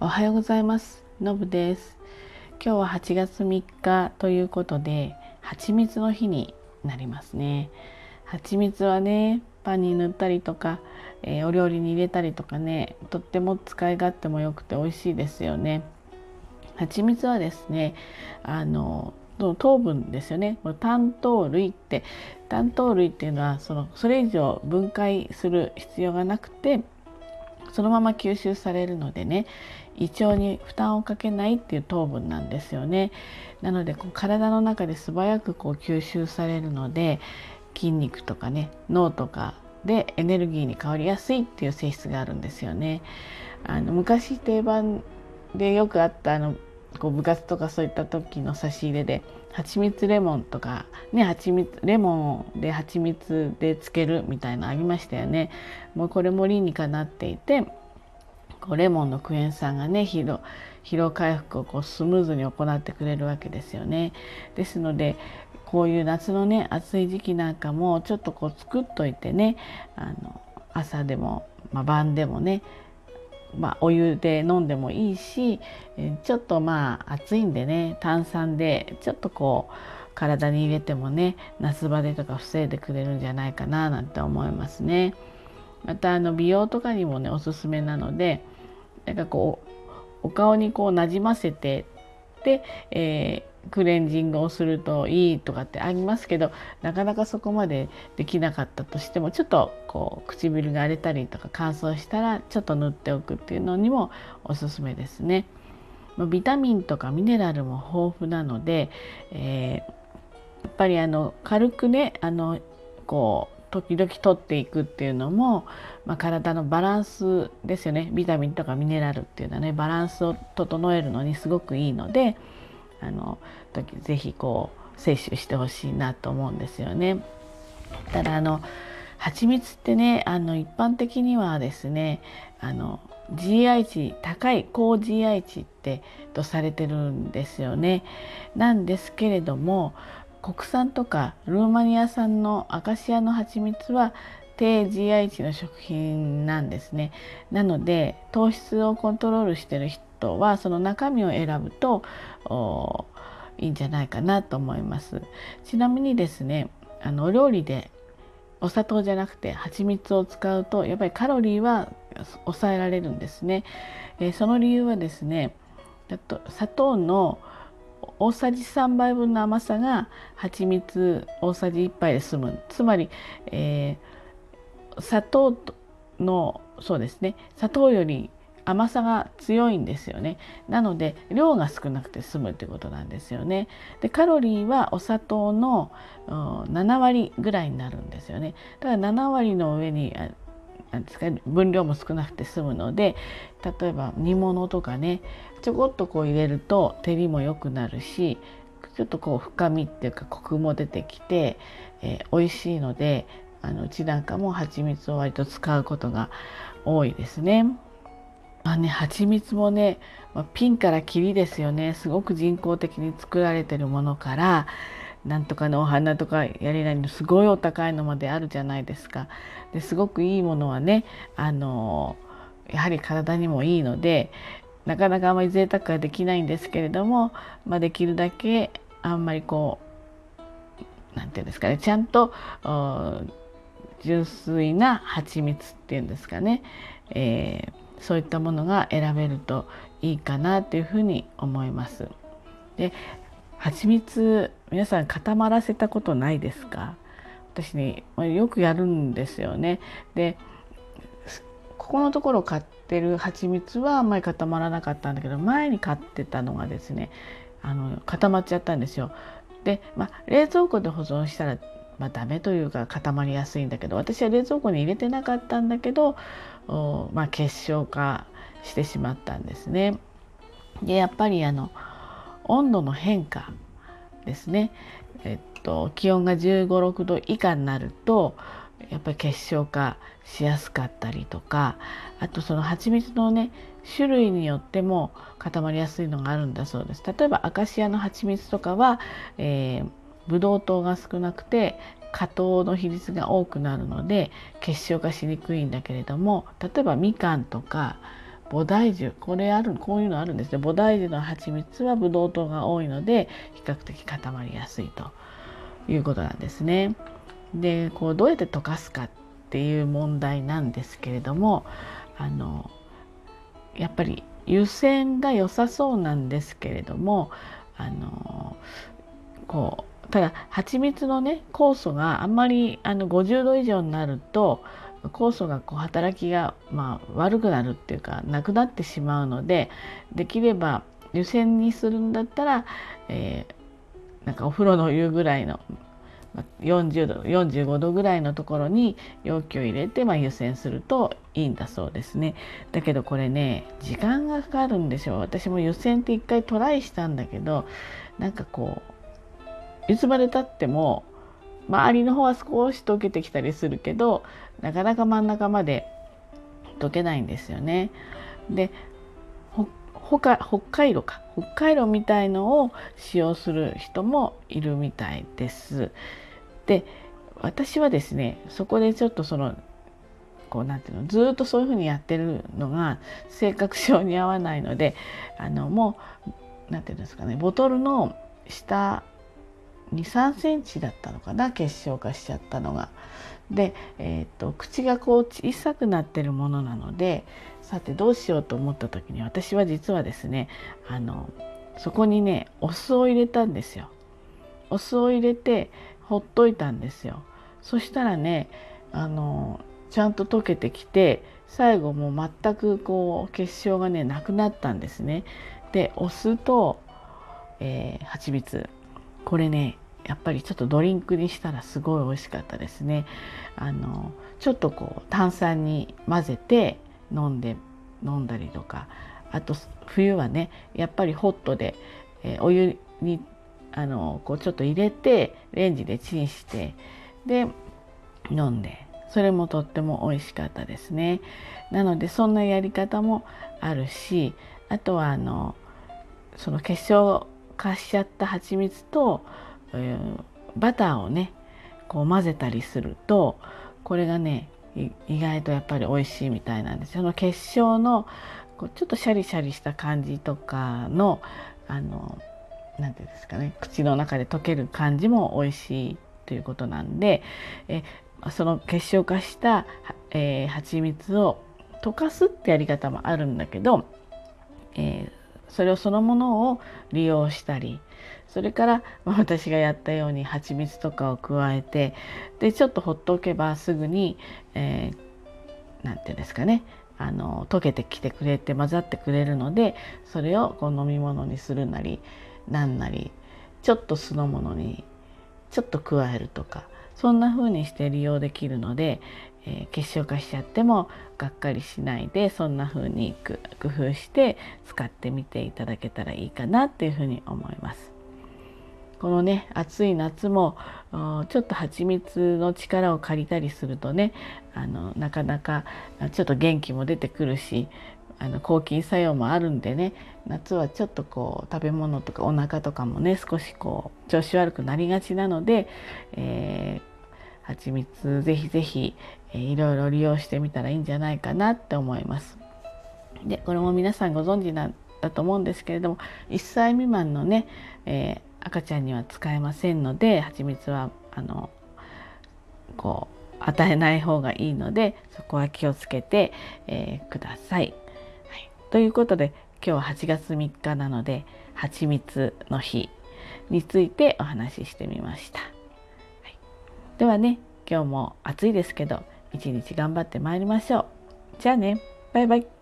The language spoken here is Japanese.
おはようございます。のぶです。今日は8月3日ということで蜂蜜の日になりますね。蜂蜜はねパンに塗ったりとか、えー、お料理に入れたりとかねとっても使い勝手も良くて美味しいですよね。蜂蜜はですねあの糖分ですよね。これ単糖類って単糖類っていうのはそのそれ以上分解する必要がなくてそのまま吸収されるのでね胃腸に負担をかけないっていう糖分なんですよね。なのでこう体の中で素早くこう吸収されるので筋肉とかね脳とかでエネルギーに変わりやすいっていう性質があるんですよね。あの昔定番でよくあったあのこう部活とかそういった時の差し入れで蜂蜜レモンとかね蜂蜜レモンで蜂蜜でつけるみたいなのありましたよねもうこれも理にかなっていてこうレモンのクエン酸がね疲労疲労回復をこうスムーズに行ってくれるわけですよねですのでこういう夏のね暑い時期なんかもちょっとこう作っといてねあの朝でも、まあ、晩でもねまあ、お湯で飲んでもいいしちょっとまあ暑いんでね炭酸でちょっとこう体に入れてもね夏バテとか防いでくれるんじゃないかななんて思いますね。またあの美容とかにもねおすすめなのでなんかこうお顔にこうなじませてで、えクレンジングをするといいとかってありますけどなかなかそこまでできなかったとしてもちょっとこう唇が荒れたりとか乾燥したらちょっと塗っておくっていうのにもおすすめですね。ビタミンとかミネラルも豊富なので、えー、やっぱりあの軽くねあのこう時々取っていくっていうのも、まあ、体のバランスですよねビタミンとかミネラルっていうのはねバランスを整えるのにすごくいいのであの時ぜひこう摂取してほしいなと思うんですよね。ただあの蜂蜜ってねあの一般的にはですねあの GI 値高い高 GI 値ってとされてるんですよね。なんですけれども国産とかルーマニア産のアカシアの蜂蜜は低 GI 値の食品なんですね。なので糖質をコントロールしてる人はその中身を選ぶといいんじゃないかなと思います。ちなみにですねあのお料理でお砂糖じゃなくて蜂蜜を使うとやっぱりカロリーは抑えられるんですね。えー、その理由はですね砂糖の大さじ3杯分の甘さが蜂蜜大さじ1杯で済む。つまり、えー、砂糖のそうですね。砂糖より甘さが強いんですよね。なので量が少なくて済むということなんですよね。でカロリーはお砂糖の7割ぐらいになるんですよね。だから7割の上になんですか分量も少なくて済むので例えば煮物とかねちょこっとこう入れると照りも良くなるしちょっとこう深みっていうかコクも出てきて、えー、美味しいのであのうちなんかも蜂蜜を割と使うことが多いですね。まあね蜂蜜もね、まあ、ピンからキリですよねすごく人工的に作られてるものからなんとかのお花とかやりないのすごいお高いのまであるじゃないですか。ですごくいいものはねあのやはり体にもいいのでなかなかあまり贅沢はできないんですけれども、まあ、できるだけあんまりこう何て言うんですかねちゃんと純粋な蜂蜜っていうんですかね、えーそういったものが選べるといいかなというふうに思います。で蜂蜜皆さん固まらせたことないですか？私ねよくやるんですよね。でここのところ買ってる蜂蜜はあんまり固まらなかったんだけど前に買ってたのがですねあの固まっちゃったんですよ。で、まあ、冷蔵庫で保存したらまあ、ダメというか固まりやすいんだけど私は冷蔵庫に入れてなかったんだけどまあ、結晶化してしまったんですね。でやっぱりあの温度の変化ですね、えっと、気温が1 5 6度以下になるとやっぱり結晶化しやすかったりとかあとその蜂蜜のね種類によっても固まりやすいのがあるんだそうです。例えばアカシアの蜂蜜とかは、えーブドウ糖が少なくて果糖の比率が多くなるので結晶化しにくいんだけれども例えばみかんとか菩提樹これあるこういうのあるんですね菩提樹の蜂蜜はブドウ糖が多いので比較的固まりやすいということなんですね。でこうどうやって溶かすかっていう問題なんですけれどもあのやっぱり湯煎が良さそうなんですけれどもあのこうただ蜂蜜のね酵素があんまりあの50度以上になると酵素がこう働きが、まあ、悪くなるっていうかなくなってしまうのでできれば湯煎にするんだったら、えー、なんかお風呂の湯ぐらいの40度45度ぐらいのところに容器を入れて、まあ、湯煎するといいんだそうですね。だけどこれね時間がかかるんですよ私も湯煎って一回トライしたんだけどなんかこういつまでたっても周りの方は少し溶けてきたりするけどなかなか真ん中まで溶けないんですよね。で北海道か北海道みたいのを使用する人もいるみたいです。で私はですねそこでちょっとそのこうなんていうのずっとそういうふうにやってるのが性格上に合わないのであのもうなんていうんですかねボトルの下23センチだったのかな結晶化しちゃったのが。で、えーと、口がこう小さくなってるものなのでさてどうしようと思った時に私は実はですねあのそこにねお酢を入れたんですよ。お酢を入れてほっといたんですよ。そしたらねあのちゃんと溶けてきて最後もう全くこう結晶がねなくなったんですね。でお酢と、えー、蜂蜜これねやっぱりちょっとドリンクにしたらすごい美味しかったですね。あのちょっとこう炭酸に混ぜて飲んで飲んだりとかあと冬はねやっぱりホットで、えー、お湯にあのこうちょっと入れてレンジでチンしてで飲んでそれもとっても美味しかったですね。なのでそんなやり方もあるしあとはあのその結晶化しちゃった蜂蜜と、えー、バターをねこう混ぜたりするとこれがね意外とやっぱり美味しいみたいなんですその結晶のこうちょっとシャリシャリした感じとかのあの何て言うんですかね口の中で溶ける感じも美味しいということなんでえその結晶化した、えー、蜂蜜を溶かすってやり方もあるんだけど、えー、それをそのものを利用したりそれから、私がやったように蜂蜜とかを加えてでちょっとほっとけばすぐに何、えー、て言うんですかねあの溶けてきてくれて混ざってくれるのでそれをこう飲み物にするなりなんなりちょっと酢の物にちょっと加えるとかそんな風にして利用できるので、えー、結晶化しちゃってもがっかりしないでそんな風に工夫して使ってみていただけたらいいかなっていう風に思います。このね暑い夏もちょっと蜂蜜の力を借りたりするとねあのなかなかちょっと元気も出てくるしあの抗菌作用もあるんでね夏はちょっとこう食べ物とかお腹とかもね少しこう調子悪くなりがちなので、えー、蜂蜜ぜひぜひ、えー、いろいろ利用してみたらいいんじゃないかなって思います。でこれも皆さんご存知なんだと思うんですけれども1歳未満のね、えー、赤ちゃんには使えませんので蜂蜜はあのこう与えない方がいいのでそこは気をつけて、えー、ください。ということで今日は8月3日なので蜂蜜の日についてお話ししてみました、はい、ではね今日も暑いですけど一日頑張ってまいりましょう。じゃあね。バイバイ。